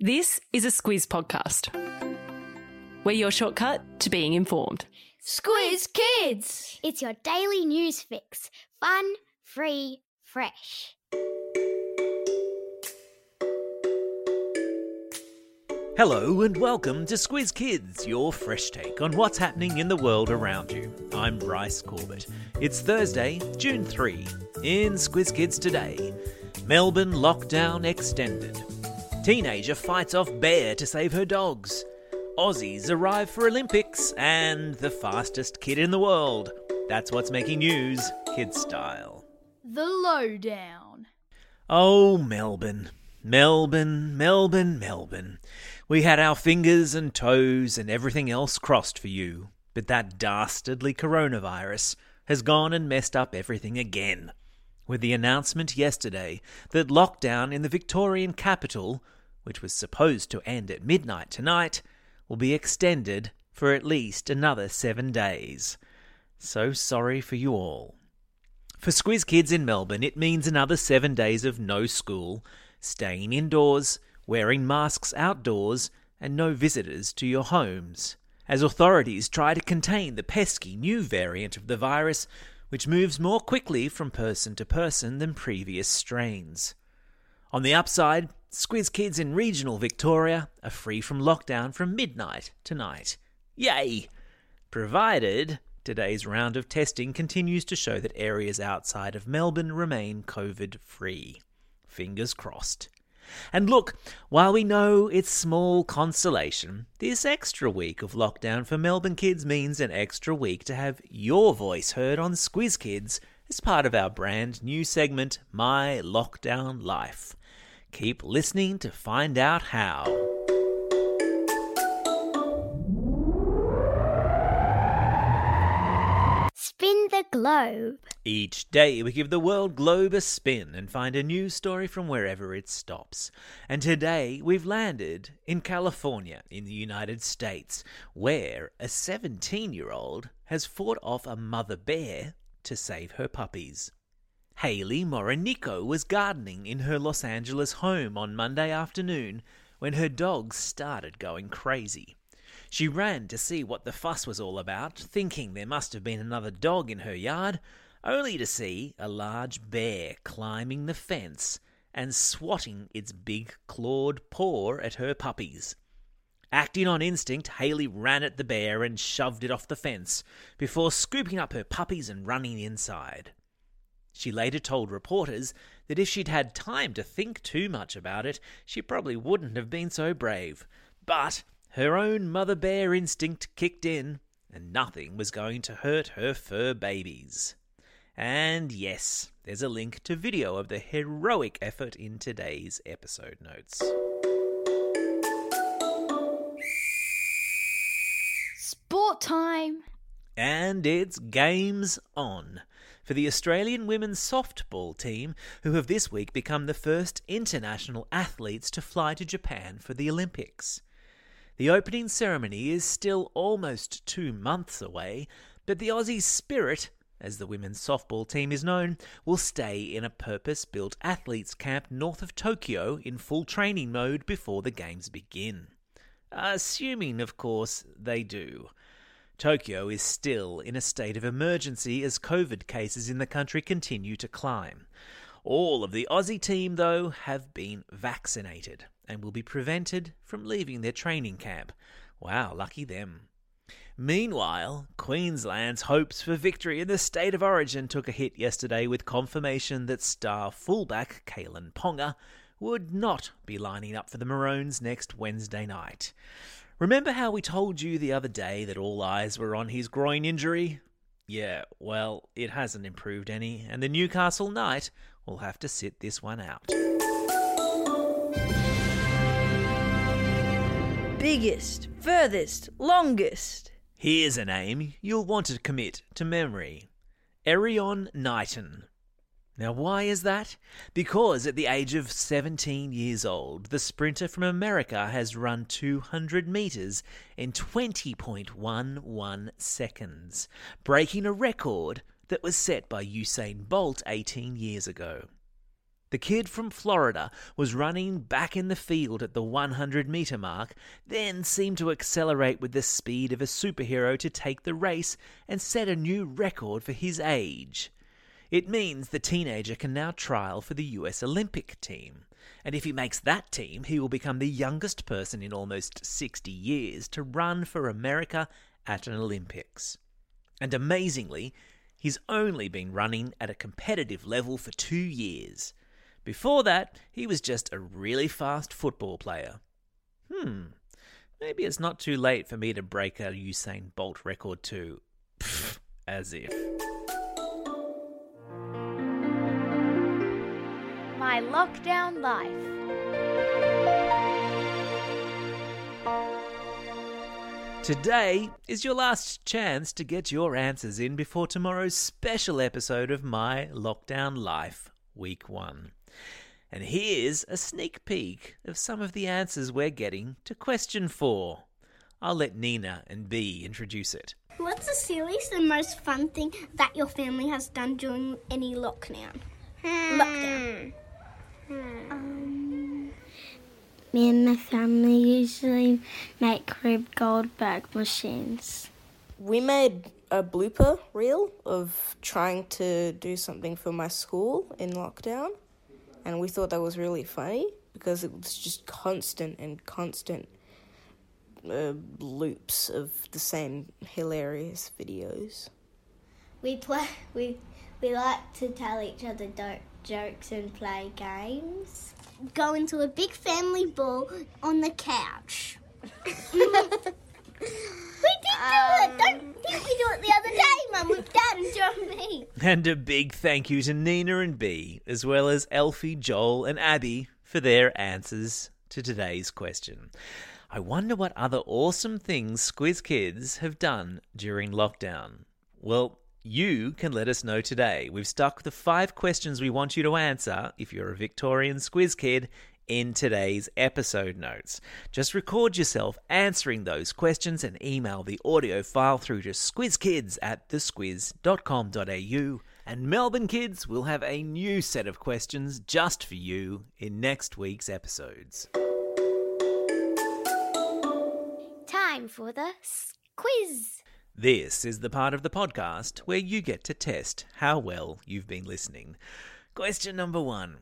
This is a Squiz podcast. We're your shortcut to being informed. Squiz Kids! It's your daily news fix. Fun, free, fresh. Hello and welcome to Squiz Kids, your fresh take on what's happening in the world around you. I'm Bryce Corbett. It's Thursday, June 3. In Squiz Kids today, Melbourne lockdown extended. Teenager fights off bear to save her dogs. Aussies arrive for Olympics and the fastest kid in the world. That's what's making news, kid style. The Lowdown. Oh, Melbourne. Melbourne, Melbourne, Melbourne. We had our fingers and toes and everything else crossed for you, but that dastardly coronavirus has gone and messed up everything again. With the announcement yesterday that lockdown in the Victorian capital, which was supposed to end at midnight tonight, will be extended for at least another seven days. So sorry for you all. For Squiz Kids in Melbourne, it means another seven days of no school, staying indoors, wearing masks outdoors, and no visitors to your homes, as authorities try to contain the pesky new variant of the virus, which moves more quickly from person to person than previous strains. On the upside, Squiz Kids in regional Victoria are free from lockdown from midnight tonight. Yay! Provided today's round of testing continues to show that areas outside of Melbourne remain COVID free. Fingers crossed. And look, while we know it's small consolation, this extra week of lockdown for Melbourne kids means an extra week to have your voice heard on Squiz Kids as part of our brand new segment, My Lockdown Life. Keep listening to find out how. Spin the globe. Each day we give the world globe a spin and find a new story from wherever it stops. And today we've landed in California in the United States, where a 17 year old has fought off a mother bear to save her puppies. Haley Morinico was gardening in her Los Angeles home on Monday afternoon when her dogs started going crazy. She ran to see what the fuss was all about, thinking there must have been another dog in her yard, only to see a large bear climbing the fence and swatting its big clawed paw at her puppies. Acting on instinct, Haley ran at the bear and shoved it off the fence before scooping up her puppies and running inside. She later told reporters that if she'd had time to think too much about it, she probably wouldn't have been so brave. But her own mother bear instinct kicked in, and nothing was going to hurt her fur babies. And yes, there's a link to video of the heroic effort in today's episode notes. Sport time. And it's games on for the Australian women's softball team, who have this week become the first international athletes to fly to Japan for the Olympics. The opening ceremony is still almost two months away, but the Aussie spirit, as the women's softball team is known, will stay in a purpose built athletes camp north of Tokyo in full training mode before the games begin. Assuming, of course, they do. Tokyo is still in a state of emergency as COVID cases in the country continue to climb. All of the Aussie team, though, have been vaccinated and will be prevented from leaving their training camp. Wow, lucky them. Meanwhile, Queensland's hopes for victory in the state of origin took a hit yesterday with confirmation that star fullback Kalyn Ponga would not be lining up for the Maroons next Wednesday night. Remember how we told you the other day that all eyes were on his groin injury? Yeah, well, it hasn't improved any, and the Newcastle Knight will have to sit this one out. Biggest, furthest, longest. Here's a name you'll want to commit to memory Erriyon Knighton. Now, why is that? Because at the age of 17 years old, the sprinter from America has run 200 metres in 20.11 seconds, breaking a record that was set by Usain Bolt 18 years ago. The kid from Florida was running back in the field at the 100 metre mark, then seemed to accelerate with the speed of a superhero to take the race and set a new record for his age. It means the teenager can now trial for the US Olympic team. And if he makes that team, he will become the youngest person in almost 60 years to run for America at an Olympics. And amazingly, he's only been running at a competitive level for two years. Before that, he was just a really fast football player. Hmm, maybe it's not too late for me to break a Usain Bolt record too. Pfft, as if. My lockdown life. Today is your last chance to get your answers in before tomorrow's special episode of My Lockdown Life, Week 1. And here's a sneak peek of some of the answers we're getting to question 4. I'll let Nina and B introduce it. What's the silliest and most fun thing that your family has done during any lockdown? Hmm. Lockdown. Um, me and my family usually make Rube Goldberg machines. We made a blooper reel of trying to do something for my school in lockdown, and we thought that was really funny because it was just constant and constant uh, loops of the same hilarious videos. We play. We we like to tell each other do- jokes and play games. Go into a big family ball on the couch. we did do it. Um, Don't think we do it the other day, Mum, with Dad and Joe and me. And a big thank you to Nina and B, as well as Elfie, Joel, and Abby for their answers to today's question. I wonder what other awesome things Squiz Kids have done during lockdown. Well, you can let us know today. We've stuck the five questions we want you to answer if you're a Victorian Squiz Kid in today's episode notes. Just record yourself answering those questions and email the audio file through to squizkids at thesquiz.com.au. And Melbourne kids will have a new set of questions just for you in next week's episodes. Time for the quiz. This is the part of the podcast where you get to test how well you've been listening. Question number one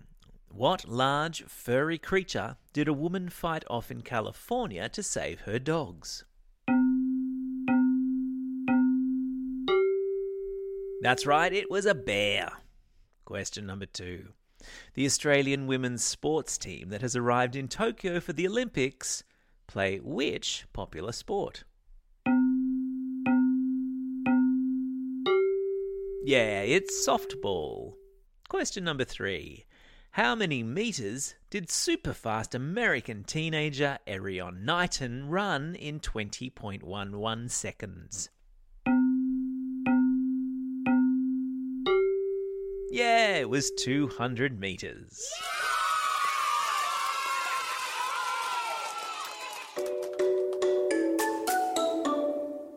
What large furry creature did a woman fight off in California to save her dogs? That's right, it was a bear. Question number two. The Australian women's sports team that has arrived in Tokyo for the Olympics play which popular sport? Yeah, it's softball. Question number three. How many meters did superfast American teenager Erriyon Knighton run in 20.11 seconds? Yeah, it was 200 meters.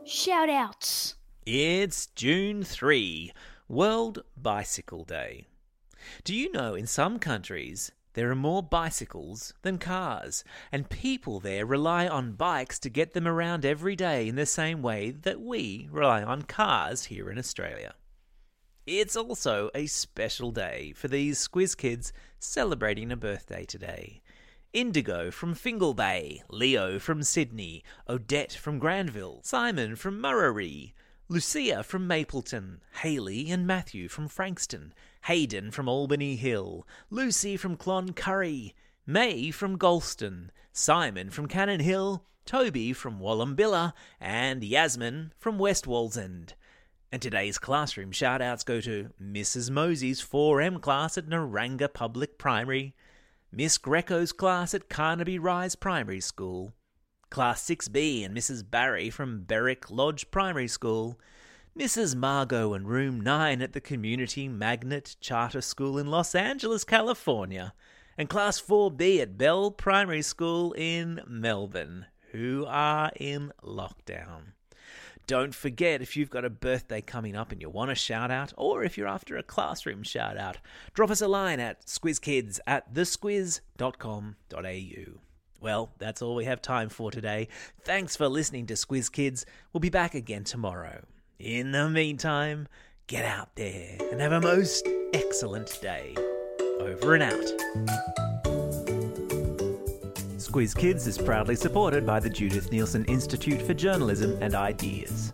Shout outs. It's June 3, World Bicycle Day. Do you know in some countries there are more bicycles than cars, and people there rely on bikes to get them around every day in the same way that we rely on cars here in Australia? It's also a special day for these Squiz kids celebrating a birthday today. Indigo from Fingal Bay, Leo from Sydney, Odette from Granville, Simon from Murray, Lucia from Mapleton, Haley and Matthew from Frankston, Hayden from Albany Hill, Lucy from Cloncurry, May from Golston, Simon from Cannon Hill, Toby from Wallumbilla, and Yasmin from West Wallsend. And today's classroom shout-outs go to Mrs. Mosey's 4M class at Naranga Public Primary, Miss Greco's class at Carnaby Rise Primary School, Class 6B and Mrs. Barry from Berwick Lodge Primary School, Mrs. Margot and Room 9 at the Community Magnet Charter School in Los Angeles, California, and Class 4B at Bell Primary School in Melbourne, who are in lockdown. don't forget if you've got a birthday coming up and you want a shout out, or if you're after a classroom shout out, drop us a line at squizkids at thesquiz.com.au. Well, that's all we have time for today. Thanks for listening to Squiz Kids. We'll be back again tomorrow. In the meantime, get out there and have a most excellent day. Over and out. Squiz Kids is proudly supported by the Judith Neilson Institute for Journalism and Ideas.